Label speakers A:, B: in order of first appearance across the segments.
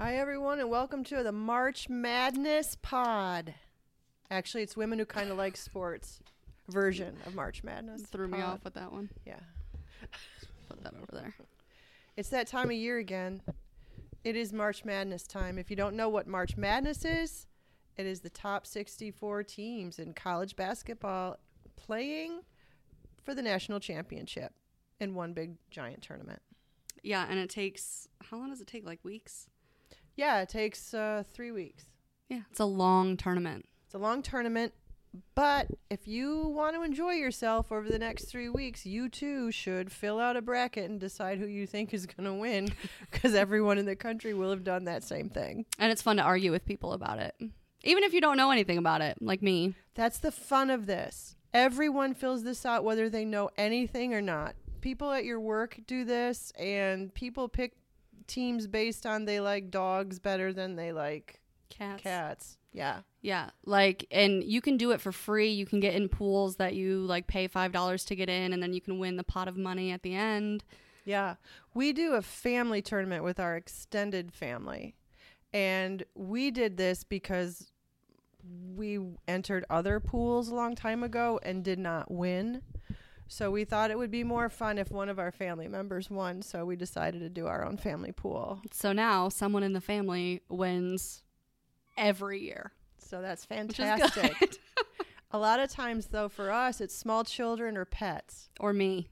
A: Hi, everyone, and welcome to the March Madness Pod. Actually, it's women who kind of like sports version of March Madness.
B: Threw me
A: pod.
B: off with that one.
A: Yeah.
B: Put that over there.
A: It's that time of year again. It is March Madness time. If you don't know what March Madness is, it is the top 64 teams in college basketball playing for the national championship in one big giant tournament.
B: Yeah, and it takes how long does it take? Like weeks?
A: Yeah, it takes uh, three weeks.
B: Yeah, it's a long tournament.
A: It's a long tournament, but if you want to enjoy yourself over the next three weeks, you too should fill out a bracket and decide who you think is going to win because everyone in the country will have done that same thing.
B: And it's fun to argue with people about it. Even if you don't know anything about it, like me.
A: That's the fun of this. Everyone fills this out whether they know anything or not. People at your work do this, and people pick teams based on they like dogs better than they like
B: Cats.
A: cats. Yeah.
B: Yeah, like and you can do it for free. You can get in pools that you like pay $5 to get in and then you can win the pot of money at the end.
A: Yeah. We do a family tournament with our extended family. And we did this because we entered other pools a long time ago and did not win. So we thought it would be more fun if one of our family members won. So we decided to do our own family pool.
B: So now someone in the family wins every year.
A: So that's fantastic. a lot of times, though, for us, it's small children or pets.
B: or me.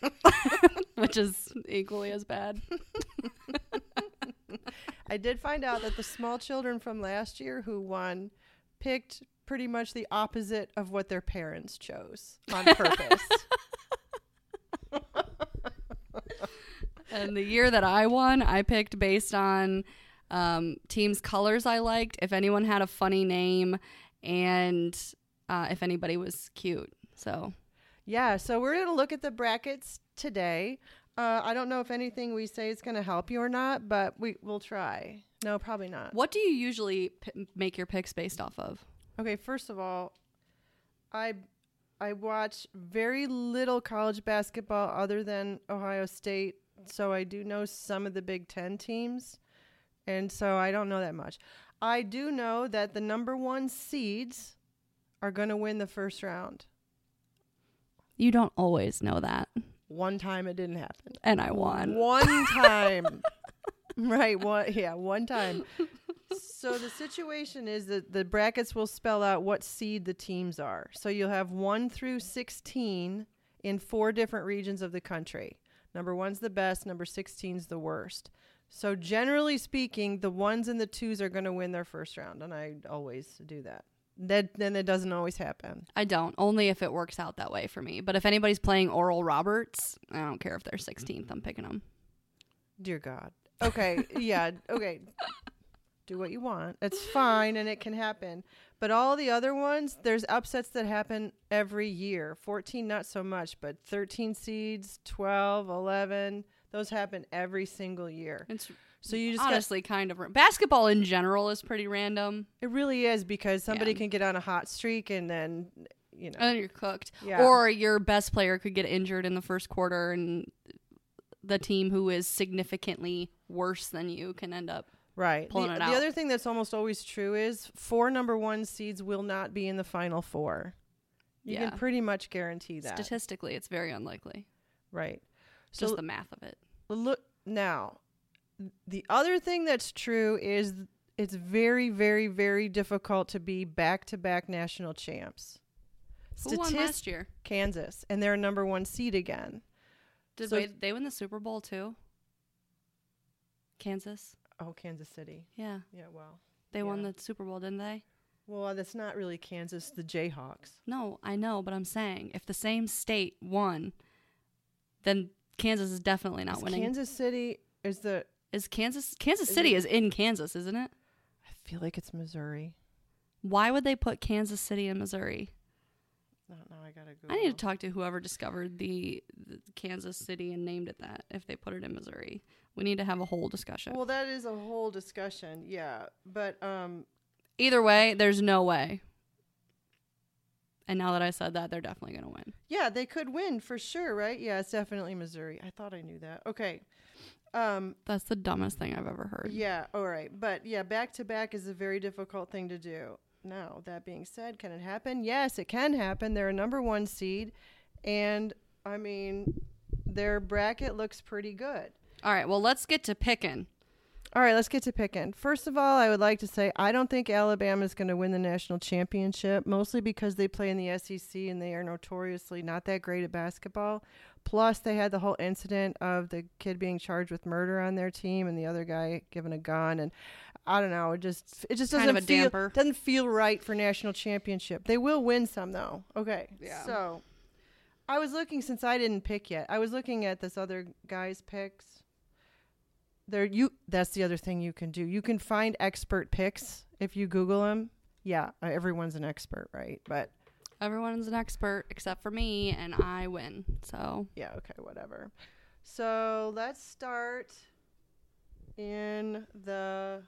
B: Which is equally as bad.
A: I did find out that the small children from last year who won picked pretty much the opposite of what their parents chose on purpose.
B: And the year that I won, I picked based on um, teams' colors I liked, if anyone had a funny name, and uh, if anybody was cute. So
A: yeah, so we're going to look at the brackets today. Uh, I don't know if anything we say is going to help you or not, but we will try. No, probably not.
B: what do you usually p- make your picks based off of?
A: Okay, first of all, I I watch very little college basketball other than Ohio State, so I do know some of the Big 10 teams. And so I don't know that much. I do know that the number 1 seeds are going to win the first round.
B: You don't always know that.
A: One time it didn't happen.
B: And I won.
A: One time. right, one yeah, one time. So the situation is that the brackets will spell out what seed the teams are. So you'll have 1 through 16 in four different regions of the country. Number 1's the best, number 16's the worst. So generally speaking, the ones and the twos are going to win their first round, and I always do that. That then it doesn't always happen.
B: I don't, only if it works out that way for me. But if anybody's playing Oral Roberts, I don't care if they're 16th, I'm picking them.
A: Dear God. Okay, yeah, okay. Do what you want. It's fine and it can happen. But all the other ones, there's upsets that happen every year. 14 not so much, but 13 seeds, 12, 11, those happen every single year.
B: It's
A: So you just got
B: honestly kind of basketball in general is pretty random.
A: it really is because somebody
B: Yeah.
A: can get on a hot streak and then you know.
B: And then you're cooked.
A: Yeah.
B: Or your best player could get injured in the first quarter and the team who is significantly worse than you can end up
A: Right.
B: pulling
A: the,
B: it
A: the other thing that's almost always true is four number one seeds will not be in the final four. You
B: Yeah.
A: can pretty much guarantee that.
B: statistically it's very unlikely.
A: right.
B: It's
A: So
B: just the math of it.
A: look now the other thing that's true is it's very very very difficult to be back-to-back national champs
B: Who won last year?
A: kansas and they're a number one seed again
B: Did
A: So-
B: they, they win the Super Bowl too? Kansas?
A: Oh kansas city
B: Yeah.
A: yeah well
B: They won the Super Bowl, didn't they?
A: well that's not really kansas the jayhawks
B: No, I know, but I'm saying if the same state won, then Kansas is definitely not
A: Is
B: winning.
A: kansas city is the
B: is Kansas Kansas
A: Is
B: City
A: it-
B: is in Kansas, isn't it?
A: i feel like it's missouri
B: Why would they put Kansas City in Missouri?
A: no no i gotta go
B: I need to talk to whoever discovered the, the Kansas City and named it that. If they put it in Missouri, we need to have a whole discussion.
A: well that is a whole discussion yeah but um
B: Either way, there's no way. And now that I said that, they're definitely going to win.
A: Yeah, they could win for sure, right? Yeah, it's definitely Missouri. I thought I knew that. Okay. Um,
B: That's the dumbest thing I've ever heard.
A: yeah, all right. But yeah, back to back is a very difficult thing to do. Now, that being said, can it happen? Yes, it can happen. They're a number one seed. And I mean, their bracket looks pretty good.
B: All right, well, let's get to picking.
A: All right, let's get to picking. First of all, I would like to say I don't think Alabama is going to win the national championship, mostly because they play in the SEC and they are notoriously not that great at basketball. Plus, they had the whole incident of the kid being charged with murder on their team and the other guy given a gun, and I don't know. It just it just doesn't
B: of a
A: feel
B: damper.
A: doesn't feel right for national championship. They will win some though. Okay,
B: Yeah.
A: So, I was looking since I didn't pick yet. I was looking at this other guy's picks there you that's the other thing you can do. You can find expert picks if you google them yeah uh, everyone's an expert right? But
B: Everyone's an expert except for me, and I win. So.
A: Yeah okay whatever. So let's start in the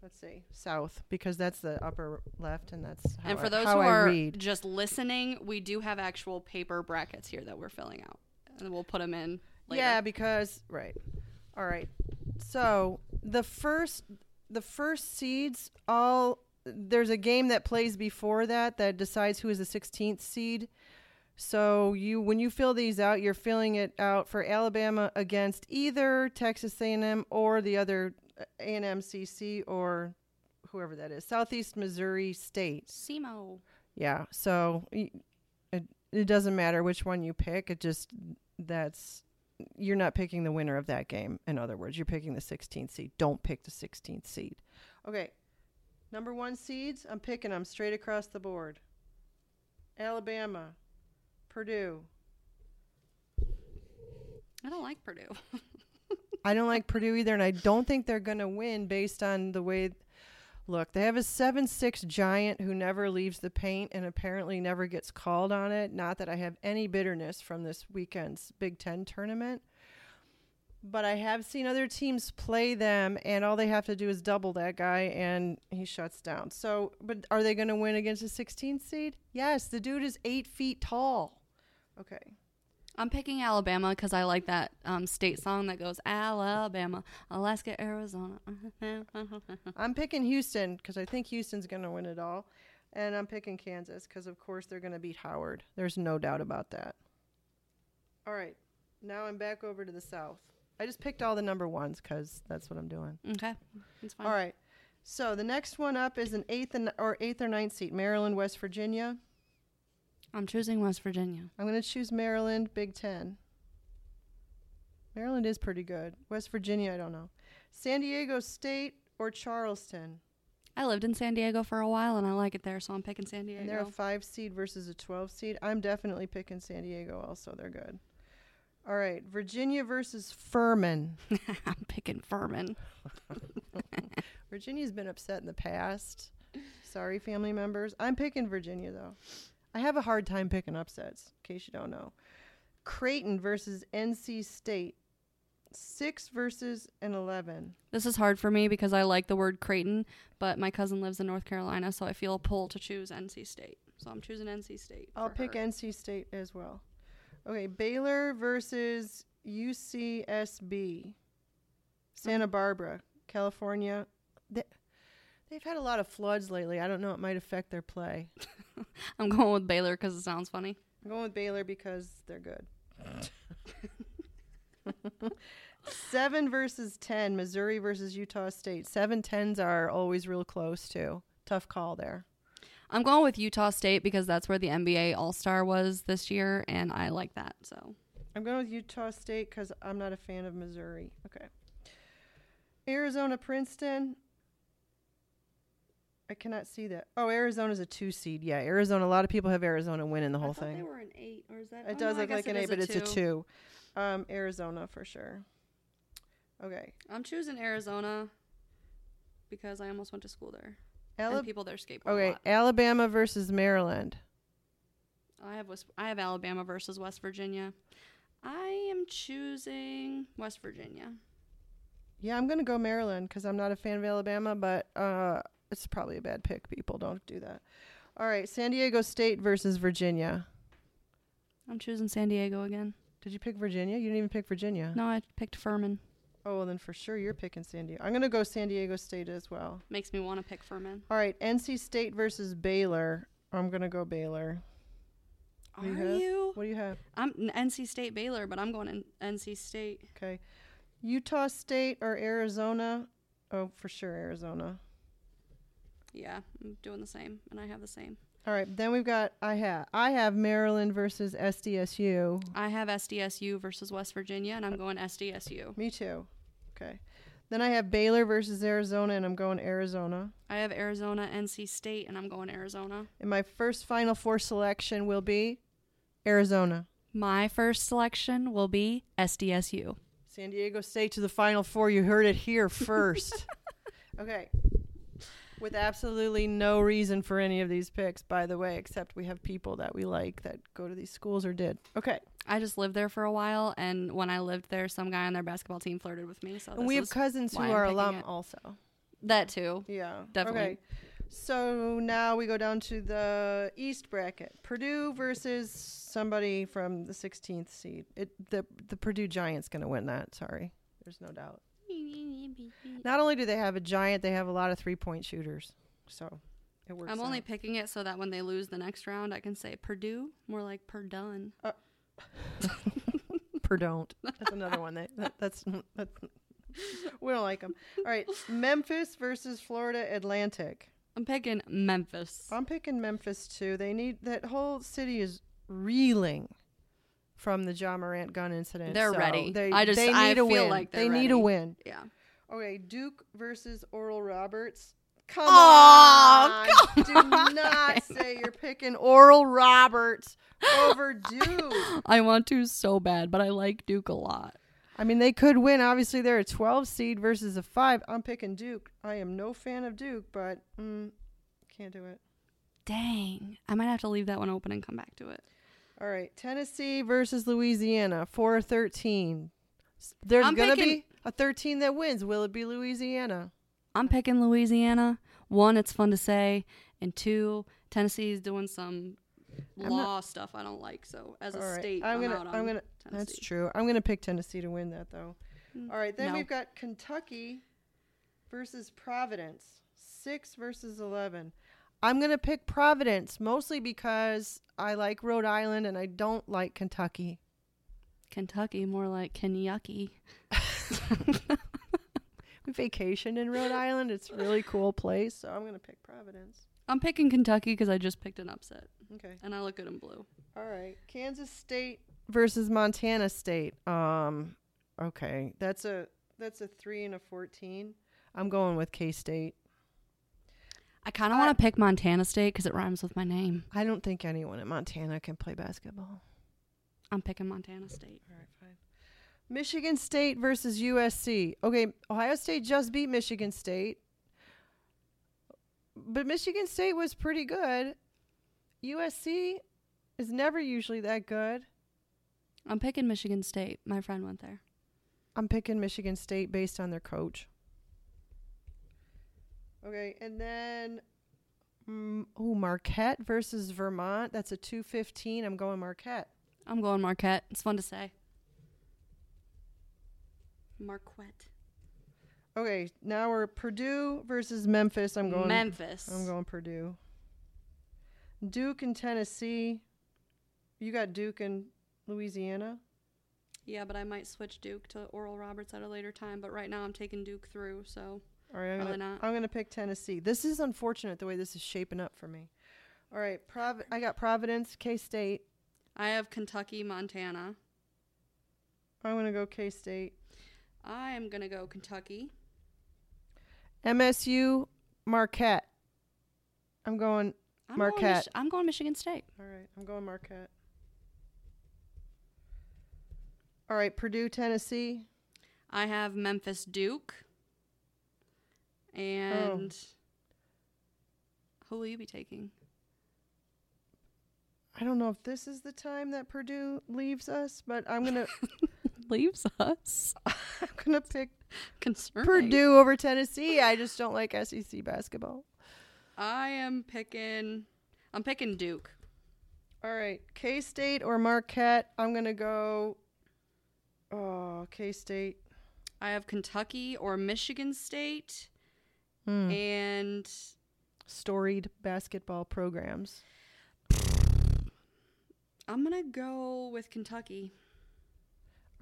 A: let's see south because that's the upper left and that's how
B: and for
A: I,
B: those who
A: I
B: are
A: read.
B: just listening, we do have actual paper brackets here that we're filling out, and we'll put them in. Later.
A: Yeah, because right. All right. So the first the first seeds all there's a game that plays before that that decides who is the 16th seed. So you when you fill these out, you're filling it out for Alabama against either Texas A&M or the other uh, A&M CC or whoever that is. Southeast Missouri State.
B: SEMO.
A: Yeah. So y- it it doesn't matter which one you pick. It just that's you're not picking the winner of that game. In other words, you're picking the 16th seed. Don't pick the 16th seed. Okay. Number 1 seeds, I'm picking them straight across the board. Alabama, Purdue.
B: I don't like Purdue.
A: I don't like Purdue either, and I don't think they're going to win based on the way. Look, they have a 7 6 giant who never leaves the paint and apparently never gets called on it. Not that I have any bitterness from this weekend's Big Ten tournament, but I have seen other teams play them, and all they have to do is double that guy, and he shuts down. So, but are they going to win against a 16th seed? Yes, the dude is eight feet tall. Okay.
B: I'm picking Alabama because I like that um, state song that goes Alabama, Alaska, Arizona.
A: I'm picking Houston because I think Houston's going to win it all. And I'm picking Kansas because, of course, they're going to beat Howard. There's no doubt about that. All right. Now I'm back over to the South. I just picked all the number ones because that's what I'm doing.
B: okay, that's fine.
A: All right. So the next one up is an eighth and, or eighth or ninth seat, Maryland, West Virginia.
B: I'm choosing West Virginia.
A: I'm going to choose Maryland, Big Ten. Maryland is pretty good. West Virginia, I don't know. San Diego State or Charleston.
B: I lived in San Diego for a while and I like it there, so I'm picking San Diego.
A: And they're a five seed versus a 12 seed. I'm definitely picking San Diego also. They're good. All right. Virginia versus Furman.
B: I'm picking Furman.
A: Virginia's been upset in the past. Sorry, family members. I'm picking Virginia, though. I have a hard time picking upsets, in case you don't know. Creighton versus NC State. Six versus an 11.
B: This is hard for me because I like the word Creighton, but my cousin lives in North Carolina, so I feel a pull to choose NC State. So I'm choosing NC State.
A: I'll pick
B: her.
A: NC State as well. Okay, Baylor versus UCSB. Santa Barbara, California. They've had a lot of floods lately. I don't know. It might affect their play.
B: I'm going with Baylor because it sounds funny.
A: I'm going with Baylor because they're good. Seven versus ten, Missouri versus Utah State. Seven tens are always real close too. Tough call there.
B: I'm going with Utah State because that's where the NBA All Star was this year, and I like that. So
A: I'm going with Utah State because I'm not a fan of Missouri. Okay. Arizona Princeton. I cannot see that. Oh, Arizona's a two seed. Yeah, Arizona. A lot of people have Arizona winning the whole thing.
B: they were an eight, or is that?
A: It does look like an eight, but it's a two. Um, Arizona for sure. Okay.
B: I'm choosing Arizona because I almost went to school there, and people there skateboard.
A: okay,
B: a lot.
A: Alabama versus Maryland.
B: I have West, I have Alabama versus West Virginia. I am choosing West Virginia.
A: Yeah, I'm gonna go Maryland because I'm not a fan of Alabama, but uh, it's probably a bad pick. People don't do that. All right, San Diego State versus Virginia.
B: I'm choosing San Diego again.
A: Did you pick Virginia? You didn't even pick Virginia.
B: No, I picked Furman.
A: Oh, well, then for sure you're picking San Diego. I'm going to go San Diego State as well.
B: Makes me want to pick Furman.
A: All right, NC State versus Baylor. I'm going to go Baylor.
B: Are
A: you
B: you?
A: What do you have?
B: I'm NC State Baylor, but I'm going in NC State.
A: Okay. Utah State or Arizona? Oh, for sure Arizona.
B: Yeah, I'm doing the same, and I have the same.
A: All right, then we've got I have I have Maryland versus SDSU.
B: I have SDSU versus West Virginia, and I'm going SDSU.
A: Me too. Okay. Then I have Baylor versus Arizona, and I'm going Arizona.
B: I have Arizona, NC State, and I'm going Arizona.
A: And my first Final Four selection will be Arizona.
B: My first selection will be SDSU.
A: San Diego State to the Final Four. You heard it here first. okay. With absolutely no reason for any of these picks, by the way, except we have people that we like that go to these schools or did. Okay.
B: I just lived there for a while, and when I lived there, some guy on their basketball team flirted with me. So
A: And we have cousins who
B: I'm
A: are alum
B: it.
A: also.
B: that too.
A: Yeah.
B: Definitely.
A: Okay. So now we go down to the East bracket. Purdue versus somebody from the 16th seed. It the the Purdue Giants going to win that. Sorry. There's no doubt. Not only do they have a giant, they have a lot of three-point shooters. So it works.
B: I'm only
A: out.
B: picking it so that when they lose the next round, I can say Purdue, more like Perdone.
A: Uh, Purdue. That's another one that, that that's that's we don't like them. All right, Memphis versus Florida Atlantic.
B: I'm picking Memphis.
A: I'm picking Memphis too. They need that whole city is reeling from the Ja Morant gun incident.
B: They're
A: so
B: ready.
A: They,
B: I just-
A: they need
B: I
A: a
B: feel
A: win.
B: like
A: they
B: they're
A: need a win.
B: Yeah.
A: Okay, Duke versus Oral Roberts. Come on, do not say you're picking Oral Roberts over Duke.
B: I want to so bad, but I like Duke a lot.
A: I mean, they could win. Obviously, they're a 12 seed versus a five. I'm picking Duke. I am no fan of Duke, but mm, can't do it.
B: Dang. I might have to leave that one open and come back to it.
A: All right, Tennessee versus Louisiana, four thirteen. S- There's
B: I'm
A: gonna
B: picking-
A: be a thirteen that wins. Will it be Louisiana?
B: I'm picking Louisiana. One, it's fun to say, and two, Tennessee's doing some
A: I'm
B: law
A: not-
B: stuff I don't like. So as a
A: All right,
B: state,
A: I'm
B: I'm,
A: gonna,
B: out on
A: I'm gonna.
B: Tennessee.
A: That's true. I'm gonna pick Tennessee to win that though.
B: Mm,
A: All right, then
B: no.
A: we've got Kentucky versus Providence, six versus eleven. I'm gonna pick Providence mostly because I like Rhode Island and I don't like Kentucky.
B: Kentucky, more like.
A: We vacation in Rhode Island. It's a really cool place, so I'm gonna pick Providence.
B: I'm picking Kentucky because I just picked an upset,
A: Okay.
B: and I look good in blue.
A: All right, Kansas State versus Montana State. Um, okay, that's a that's a three and a fourteen. I'm going with K State.
B: I kind of want to pick Montana State because it rhymes with my name.
A: I don't think anyone in Montana can play basketball.
B: I'm picking Montana State.
A: All right, fine. Michigan State versus USC. Okay, Ohio State just beat Michigan State, but Michigan State was pretty good. USC is never usually that good.
B: I'm picking Michigan State. My friend went there.
A: I'm picking Michigan State based on their coach. Okay, and then mm, oh Marquette versus Vermont. That's a two fifteen. I'm going Marquette.
B: I'm going Marquette. It's fun to say. Marquette.
A: Okay, now we're Purdue versus Memphis. I'm going
B: Memphis.
A: I'm going Purdue. Duke and Tennessee. You got Duke and Louisiana.
B: Yeah, but I might switch Duke to Oral Roberts at a later time. But right now I'm taking Duke through. So
A: All right, I'm
B: Probably
A: gonna,
B: not.
A: I'm gonna pick Tennessee. This is unfortunate the way this is shaping up for me. All right, I got Providence, K State.
B: I have Kentucky, Montana.
A: I'm gonna go K State.
B: I am gonna go Kentucky.
A: MSU, Marquette. I'm going.
B: I'm Going
A: Marquette.
B: Mich- I'm going Michigan State.
A: All right, I'm going Marquette. All right, Purdue, Tennessee.
B: I have Memphis, Duke. And oh. who will you be taking?
A: I don't know if this is the time that Purdue leaves us, but I'm gonna
B: Leaves us.
A: I'm gonna pick
B: Concerning.
A: Purdue over Tennessee. I just don't like SEC basketball.
B: I am picking. I'm picking Duke.
A: All right, K State or Marquette. I'm gonna go Oh, K State.
B: I have Kentucky or Michigan State,
A: Hmm.
B: and
A: Storied basketball programs.
B: I'm gonna go with Kentucky.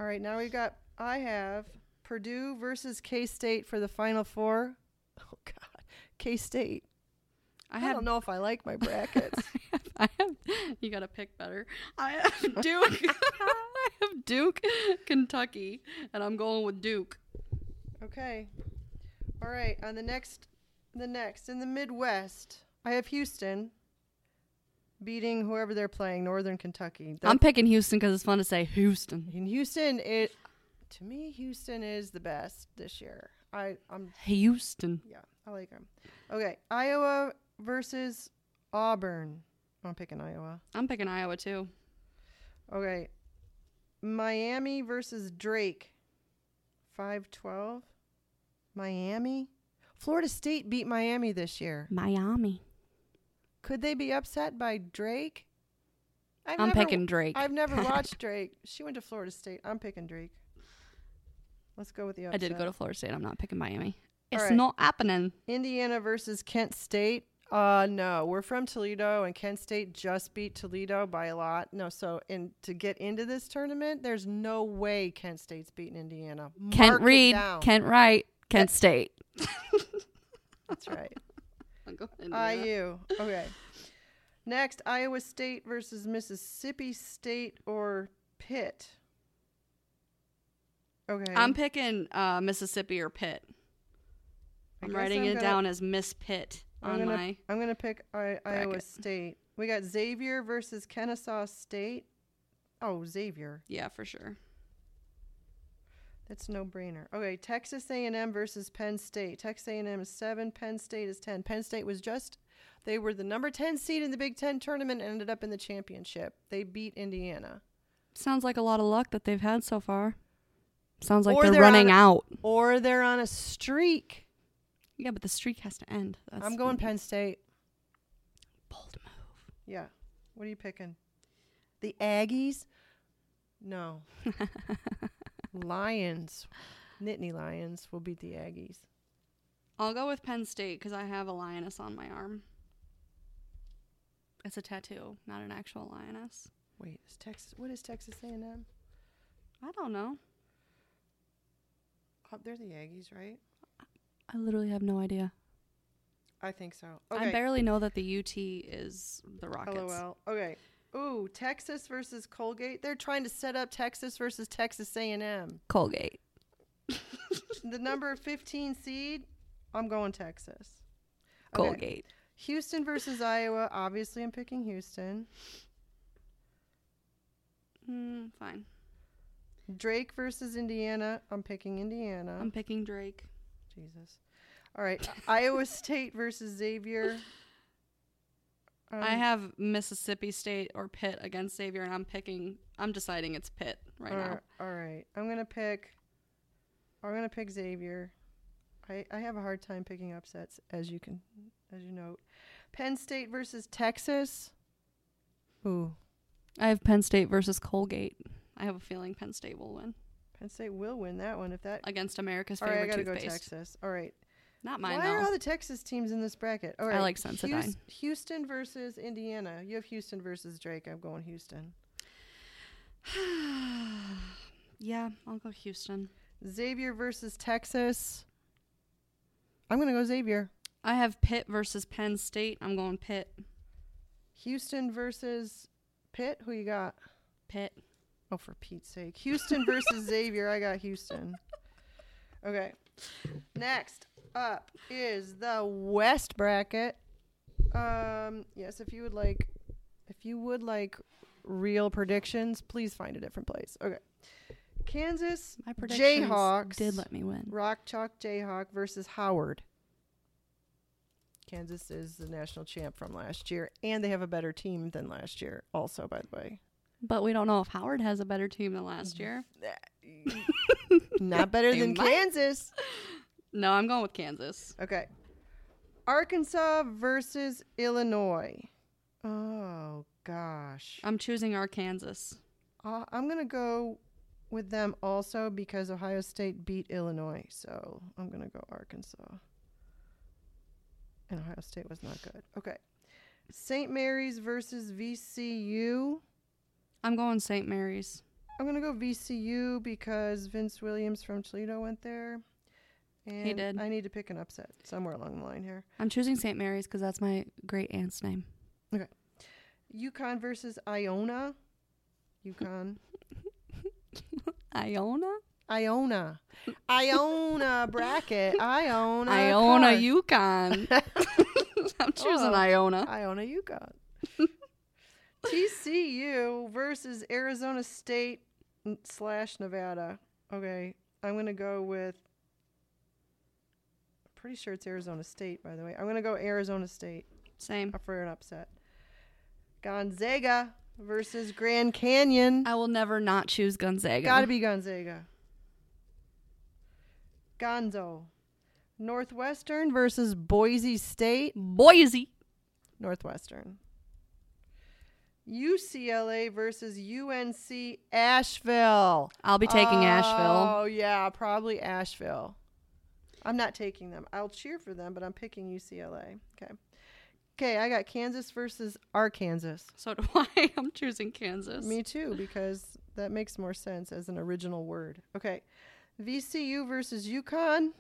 A: All right, now we've got. I have Purdue versus K State for the Final Four. Oh God, K State.
B: I
A: I,
B: have
A: don't know if I like my brackets.
B: I have. You gotta pick better. I have Duke. I have Duke, Kentucky, and I'm going with Duke.
A: okay. All right, on the next, the next in the Midwest, I have Houston beating whoever they're playing, Northern Kentucky. That-
B: I'm picking Houston because it's fun to say Houston.
A: in Houston. It to me, Houston is the best this year. I I'm
B: Houston.
A: yeah, I like them. Okay, Iowa versus Auburn. I'm picking Iowa.
B: I'm picking Iowa too.
A: Okay. Miami versus Drake. 512. Miami. Florida State beat Miami this year.
B: Miami.
A: Could they be upset by Drake?
B: I'm
A: never-
B: picking Drake.
A: I've never watched Drake. She went to Florida State. I'm picking Drake. Let's go with the
B: I did go to Florida State. I'm not picking Miami. It's
A: right.
B: not happening.
A: Indiana versus Kent State. Uh no, we're from Toledo and Kent State just beat Toledo by a lot. No, so in to get into this tournament, there's no way Kent State's beating Indiana.
B: Kent
A: Mark it
B: Reed. Kent Wright, Kent State.
A: That's right.
B: Go Indiana.
A: IU. Okay. Next, Iowa State versus Mississippi State or Pitt. Okay.
B: I'm picking uh, Mississippi or Pitt. I'm writing
A: I'm
B: it
A: gonna-
B: down as Miss Pitt
A: I'm
B: on
A: gonna,
B: my.
A: I'm gonna pick I- Iowa. State. We got Xavier versus Kennesaw State. Oh, Xavier.
B: Yeah, for sure.
A: That's no brainer. Okay, Texas A&M versus Penn State. Texas A&M is seven. Penn State is ten. Penn State was just they were the number ten seed in the Big Ten tournament and ended up in the championship. They beat Indiana.
B: Sounds like a lot of luck that they've had so far. Sounds like they're,
A: they're
B: running
A: on-
B: out.
A: Or they're on a streak.
B: Yeah, but the streak has to end. That's
A: I'm going Penn State.
B: bold move.
A: Yeah. What are you picking? The Aggies? No. Lions. Nittany Lions will beat the Aggies.
B: I'll go with Penn State because I have a lioness on my arm. It's a tattoo, not an actual lioness.
A: Wait, is Texas? What is Texas A&M?
B: I don't know.
A: Oh, they're the Aggies, right?
B: I literally have no idea.
A: I think so.
B: I barely know that the UT is the Rockets.
A: LOL. Okay. Ooh, Texas versus Colgate. They're trying to set up Texas versus Texas A&M.
B: Colgate.
A: the number 15 seed. I'm going Texas. Okay.
B: Colgate.
A: Houston versus Iowa. Obviously, I'm picking Houston.
B: Mm, fine.
A: Drake versus Indiana. I'm picking Indiana.
B: I'm picking Drake.
A: Jesus. All right. Iowa State versus Xavier. Um,
B: I have Mississippi State or Pitt against Xavier, and I'm picking. I'm deciding it's Pitt right
A: all
B: now.
A: all right. I'm gonna pick. I'm gonna pick Xavier. I I have a hard time picking upsets, as you can, as you note. Penn State versus Texas. Ooh,
B: I have Penn State versus Colgate. I have a feeling Penn State will win
A: Penn State will win that one if that.
B: against America's
A: All right, I
B: favorite
A: gotta
B: toothpaste.
A: go Texas. All right.
B: Not mine
A: Why
B: though.
A: are all the Texas teams in this bracket? All right.
B: like Sensodyne.
A: Hous- Houston versus Indiana. You have Houston versus Drake. I'm going Houston.
B: yeah, I'll go Houston.
A: Xavier versus Texas. I'm gonna go Xavier.
B: I have Pitt versus Penn State. I'm going Pitt.
A: Houston versus Pitt. Who you got?
B: Pitt.
A: Oh, for Pete's sake. Houston versus Xavier. I got Houston. Okay. Next up is the West bracket. Um, yes, if you would like if you would like real predictions, please find a different place. Okay. Kansas
B: My predictions
A: Jayhawks
B: did let me win.
A: Rock Chalk Jayhawk versus Howard. Kansas is the national champ from last year, and they have a better team than last year, also, by the way.
B: But we don't know if Howard has a better team than last year.
A: Not better
B: They
A: than
B: might.
A: Kansas.
B: No, I'm going with Kansas.
A: Okay. Arkansas versus Illinois. Oh, gosh.
B: I'm choosing Arkansas.
A: Uh, I'm going to go with them also because Ohio State beat Illinois. So I'm going to go Arkansas. And Ohio State was not good. Okay. St. Mary's versus VCU.
B: I'm going St. Mary's.
A: I'm going to go VCU because Vince Williams from Toledo went there. And
B: He did.
A: I need to pick an upset somewhere along the line here.
B: I'm choosing St. Mary's because that's my great aunt's name.
A: Okay. UConn versus Iona. UConn.
B: Iona?
A: Iona. Iona bracket. Iona.
B: Iona,
A: car.
B: UConn. I'm choosing
A: Oh.
B: Iona.
A: Iona UConn. TCU versus Arizona State slash Nevada. Okay, I'm gonna go with. Pretty sure it's Arizona State, by the way. I'm gonna go Arizona State
B: Same.
A: for an upset. Gonzaga versus Grand Canyon.
B: I will never not choose Gonzaga.
A: Gotta be Gonzaga. Gonzo. Northwestern versus Boise State.
B: Boise.
A: Northwestern. UCLA versus UNC Asheville.
B: I'll be taking Asheville.
A: Oh, yeah, probably Asheville. I'm not taking them. I'll cheer for them, but I'm picking UCLA. Okay. Okay, I got Kansas versus Arkansas.
B: So do I. I'm choosing Kansas.
A: Me too, because that makes more sense as an original word. Okay. VCU versus UConn.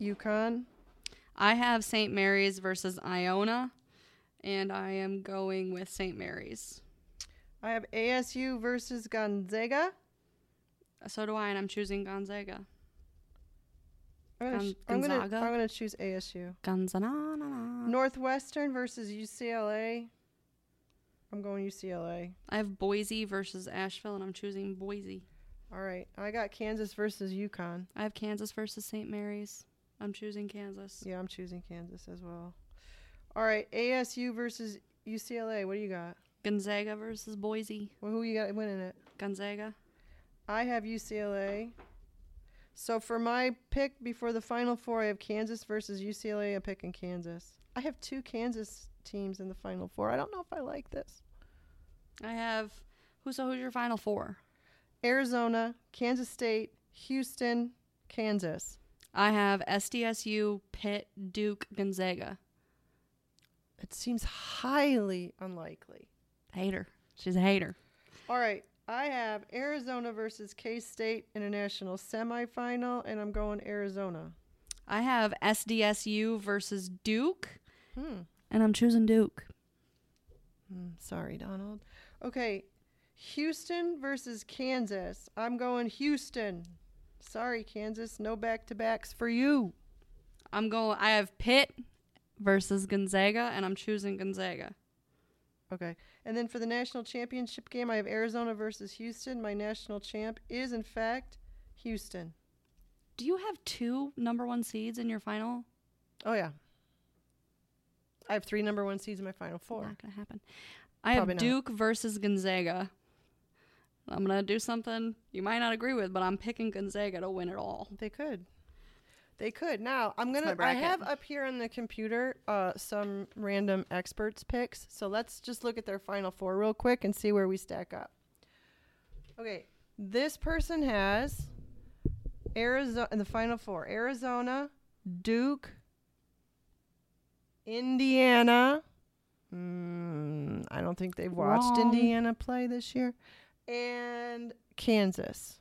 A: UConn.
B: I have St. Mary's versus Iona, and I am going with St. Mary's.
A: I have ASU versus Gonzaga.
B: So do I, and I'm choosing Gonzaga.
A: I'm gonna,
B: Gon-
A: I'm gonna,
B: Gonzaga?
A: I'm gonna choose ASU.
B: Gonzaga.
A: Northwestern versus UCLA. I'm going UCLA.
B: I have Boise versus Asheville, and I'm choosing Boise.
A: All right. I got Kansas versus UConn.
B: I have Kansas versus St. Mary's. I'm choosing Kansas.
A: Yeah, I'm choosing Kansas as well. All right. ASU versus UCLA. What do you got?
B: Gonzaga versus Boise.
A: Well, who you got winning it?
B: Gonzaga.
A: I have UCLA. So for my pick before the Final Four, I have Kansas versus UCLA. I pick in Kansas. I have two Kansas teams in the Final Four. I don't know if I like this.
B: I have who's so who's your final four?
A: Arizona, Kansas State, Houston, Kansas.
B: I have SDSU, Pitt, Duke, Gonzaga.
A: It seems highly unlikely.
B: Hater. She's a hater.
A: All right. I have Arizona versus K State International semifinal, and I'm going Arizona.
B: I have SDSU versus Duke,
A: Hmm.
B: and I'm choosing Duke.
A: Hmm, sorry, Donald. Okay. Houston versus Kansas. I'm going Houston. Sorry, Kansas. No back to backs for you.
B: I'm going. I have Pitt versus Gonzaga, and I'm choosing Gonzaga.
A: Okay. And then for the national championship game, I have Arizona versus Houston. My national champ is, in fact, Houston.
B: Do you have two number one seeds in your final?
A: Oh, yeah. I have three number one seeds in my final four.
B: Not gonna happen. I
A: Probably
B: have
A: not.
B: Duke versus Gonzaga. I'm gonna do something you might not agree with, but I'm picking Gonzaga to win it all.
A: They could. They could. Now, I'm to I have up here on the computer uh some random experts picks. So let's just look at their final four real quick and see where we stack up. Okay. This person has Arizona in the final four. Arizona, Duke, Indiana. Mm, I don't think they've watched
B: Wrong.
A: Indiana play this year. And Kansas.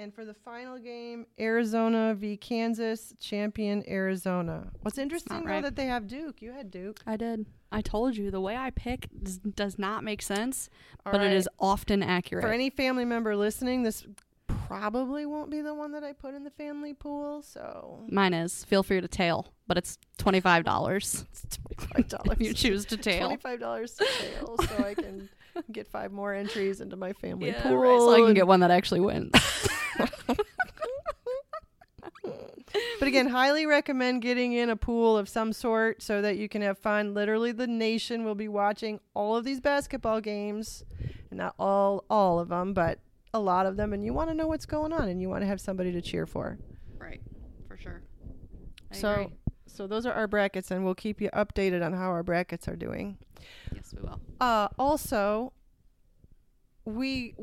A: And for the final game, Arizona v Kansas, champion Arizona. What's interesting though that they have Duke. You had Duke.
B: I did. I told you the way I pick does, does not make sense,
A: All
B: but
A: right.
B: it is often accurate.
A: For any family member listening, this probably won't be the one that I put in the family pool. So
B: Mine is. Feel free to tail, but it's twenty five dollars
A: twenty five dollars.
B: if you choose to tail.
A: Twenty five dollars to tail, so I can get five more entries into my family
B: Yeah,
A: pool.
B: right, so I can get one that actually wins.
A: But again, highly recommend getting in a pool of some sort so that you can have fun. Literally, the nation will be watching all of these basketball games, and not all all of them, but a lot of them. And you want to know what's going on, and you want to have somebody to cheer for.
B: right, for sure. I
A: so,
B: agree.
A: so those are our brackets, and we'll keep you updated on how our brackets are doing.
B: Yes, we will.
A: Uh, also, we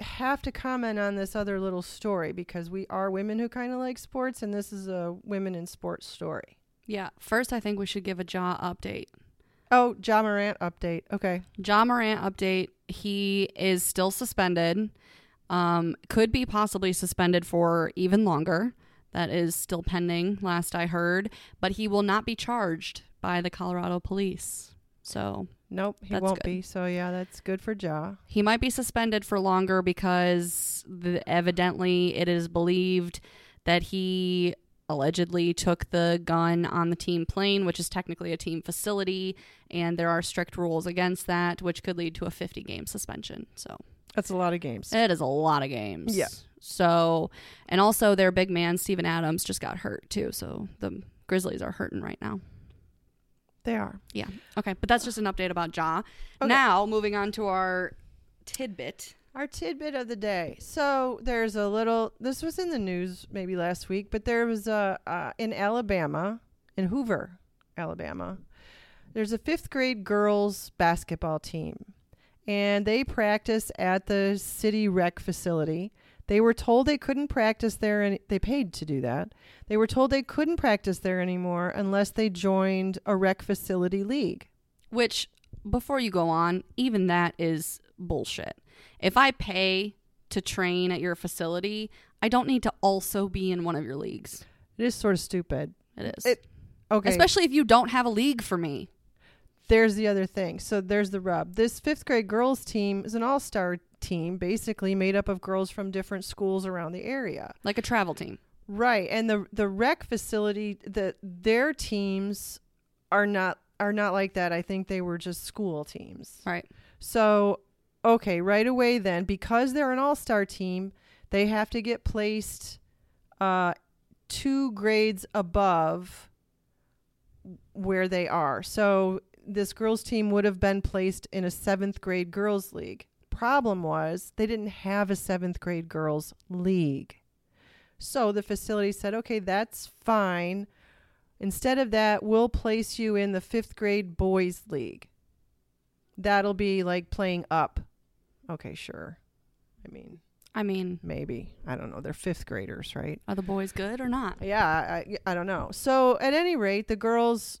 A: have to comment on this other little story because we are women who kind of like sports, and this is a women in sports story.
B: Yeah. First, I think we should give a Ja update.
A: Oh, Ja Morant update. Okay.
B: Ja Morant update. He is still suspended. Um, could be possibly suspended for even longer. That is still pending, last I heard. But he will not be charged by the Colorado police. So
A: Nope, he
B: That's
A: won't
B: good.
A: be. So yeah, that's good for Ja.
B: he might be suspended for longer because the, evidently it is believed that he allegedly took the gun on the team plane, which is technically a team facility, and there are strict rules against that, which could lead to a 50 game suspension. So
A: That's a lot of games.
B: it is a lot of games.
A: Yeah.
B: So, and also their big man, Steven Adams, just got hurt too. So the Grizzlies are hurting right now.
A: They are.
B: Yeah. Okay. But that's just an update about Ja.
A: Okay.
B: Now, moving on to our tidbit.
A: Our tidbit of the day. So there's a little. This was in the news maybe last week, but there was a uh, in Alabama, in Hoover, Alabama. There's a fifth grade girls basketball team, and they practice at the city rec facility. They were told they couldn't practice there, and they paid to do that. They were told they couldn't practice there anymore unless they joined a rec facility league.
B: Which, before you go on, even that is bullshit. If I pay to train at your facility, I don't need to also be in one of your leagues.
A: It is sort of stupid.
B: It is.
A: It- Okay.
B: Especially if you don't have a league for me.
A: there's the other thing. So there's the rub. This fifth grade girls team is an all star team, basically made up of girls from different schools around the area.
B: Like a travel team.
A: Right. And the the rec facility that their teams are not are not like that. I think they were just school teams.
B: Right.
A: So okay, right away then, because they're an all star team, they have to get placed uh two grades above where they are. So this girls team would have been placed in a seventh grade girls league. Problem was they didn't have a seventh grade girls league. So the facility said, okay, that's fine. Instead of that, we'll place you in the fifth grade boys league. That'll be like playing up. Okay, sure. I mean,
B: I mean,
A: maybe. I don't know. They're fifth graders, right?
B: are the boys good or not?
A: Yeah, I, I don't know. So at any rate, the girls,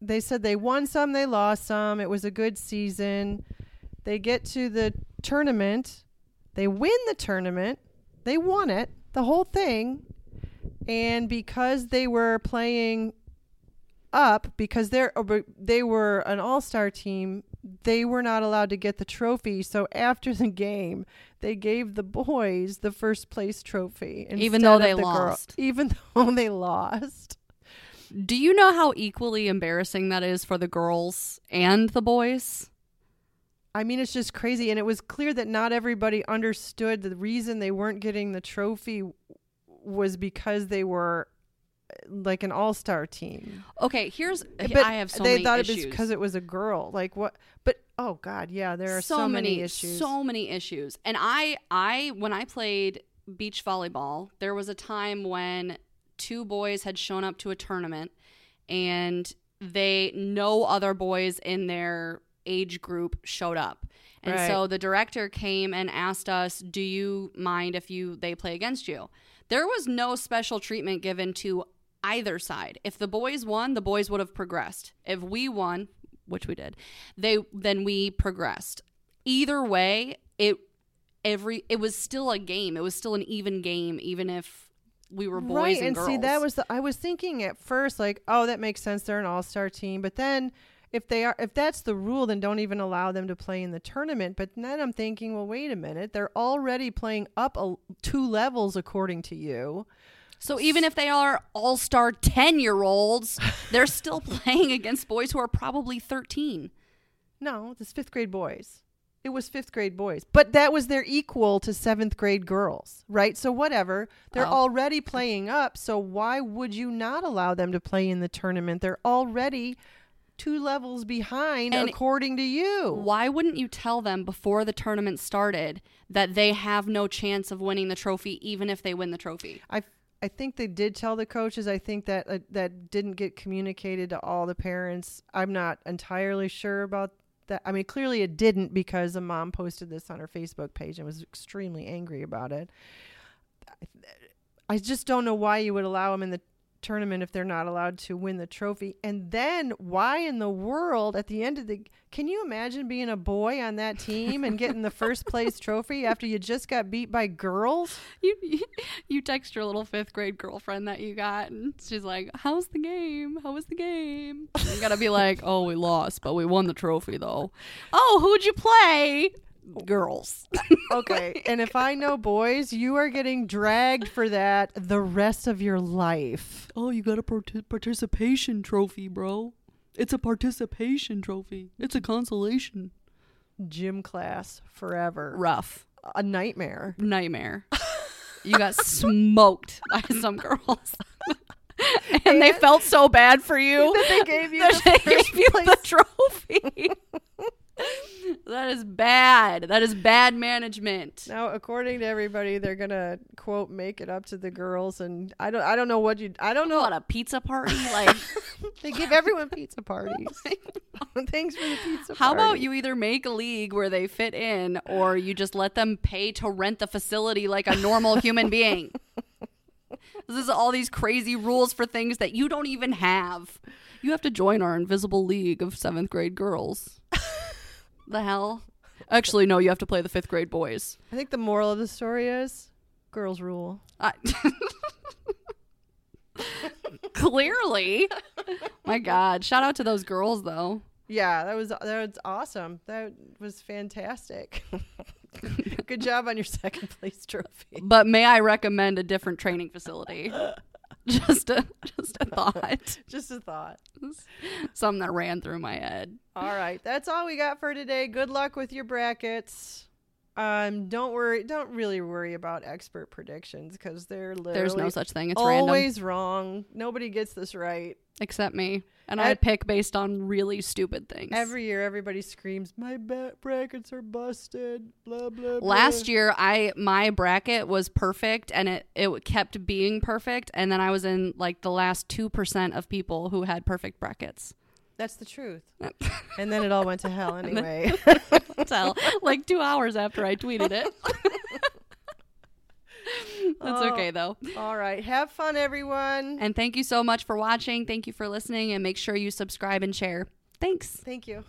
A: they said they won some, they lost some. It was a good season. They get to the tournament. They win the tournament. They won it, the whole thing. And because they were playing up, because they're uh, they were an all-star team, they were not allowed to get the trophy. So after the game, they gave the boys the first place trophy,
B: Even though they
A: the girl-
B: lost.
A: even though they lost.
B: Do you know how equally embarrassing that is for the girls and the boys?
A: I mean, it's just crazy, and it was clear that not everybody understood the reason they weren't getting the trophy was because they were uh, like an all-star team.
B: Okay, here's
A: But
B: I have so
A: they
B: many
A: thought
B: issues.
A: it was because it was a girl. Like what? But oh god, yeah, there are so, many, issues.
B: So many issues. And I I when I played beach volleyball, there was a time when two boys had shown up to a tournament and they no other boys in their age group showed up. And
A: Right.
B: so the director came and asked us, "Do you mind if you they play against you?" There was no special treatment given to either side. If the boys won, the boys would have progressed. If we won, which we did, they then we progressed. Either way, it every it was still a game. It was still an even game, even if we were boys
A: right,
B: and,
A: and see that was the I was thinking at first like, oh, that makes sense. They're an all-star team, but then. If they are, if that's the rule, then don't even allow them to play in the tournament. But then I'm thinking, well, wait a minute. They're already playing up a, two levels according to you.
B: so even if they are all star ten year olds, they're still playing against boys who are probably thirteen.
A: No, this fifth grade boys. It was fifth grade boys, but that was their equal to seventh grade girls, right? So whatever, they're
B: Oh.
A: already playing up. So why would you not allow them to play in the tournament? They're already two levels behind,
B: And-
A: according to you.
B: Why wouldn't you tell them before the tournament started that they have no chance of winning the trophy, even if they win the trophy?
A: I I think they did tell the coaches. I think that uh, that didn't get communicated to all the parents. I'm not entirely sure about that I mean clearly it didn't because a mom posted this on her Facebook page and was extremely angry about it. I just don't know why you would allow them in the tournament if they're not allowed to win the trophy. And then why in the world at the end of the can you imagine being a boy on that team and getting the first place trophy after you just got beat by girls?
B: You, you you text your little fifth grade girlfriend that you got, and she's like, "How's the game? How was the game?" And you gotta be like, "Oh, we lost, but we won the trophy, though." Oh, who'd you play? Girls.
A: Okay. and if I know boys, you are getting dragged for that the rest of your life.
B: oh, you got a part- participation trophy, bro. It's a participation trophy. It's a consolation.
A: Gym class forever.
B: Rough
A: A nightmare.
B: nightmare. you got smoked by some girls. and they felt so bad for you
A: That they gave you
B: that
A: the
B: they
A: first
B: gave you
A: place.
B: the trophy. That is bad. That is bad management.
A: Now, according to everybody, they're gonna quote make it up to the girls, and I don't, I don't know what you, I don't know.
B: What a pizza party! Like,
A: They give everyone pizza parties. Thanks for the pizza.
B: how about you either make a league where they fit in, or you just let them pay to rent the facility like a normal human being? This is all these crazy rules for things that you don't even have. You have to join our invisible league of seventh grade girls. The hell? Actually, no. You have to play the fifth grade boys.
A: I think the moral of the story is, girls rule.
B: I- Clearly. My God. Shout out to those girls, though.
A: Yeah, that was that was awesome. That was fantastic. Good job on your second place trophy.
B: But may I recommend a different training facility? just a just a thought.
A: Just a thought.
B: Something that ran through my head.
A: All right, that's all we got for today. Good luck with your brackets. Um, don't worry. Don't really worry about expert predictions because they're literally
B: There's no such thing. It's random.
A: always wrong. Nobody gets this right.
B: Except me. And I pick based on really stupid things.
A: Every year, everybody screams, "My ba- brackets are busted." Blah blah. blah.
B: Last year I my bracket was perfect and it it kept being perfect and then I was in like the last 2% of people who had perfect brackets.
A: That's the truth. and then it all went to hell anyway.
B: Tell like 2 hours after I tweeted it. That's
A: Oh.
B: okay though.
A: all right, have fun, everyone.
B: And thank you so much for watching. Thank you for listening and make sure you subscribe and share. Thanks.
A: Thank you.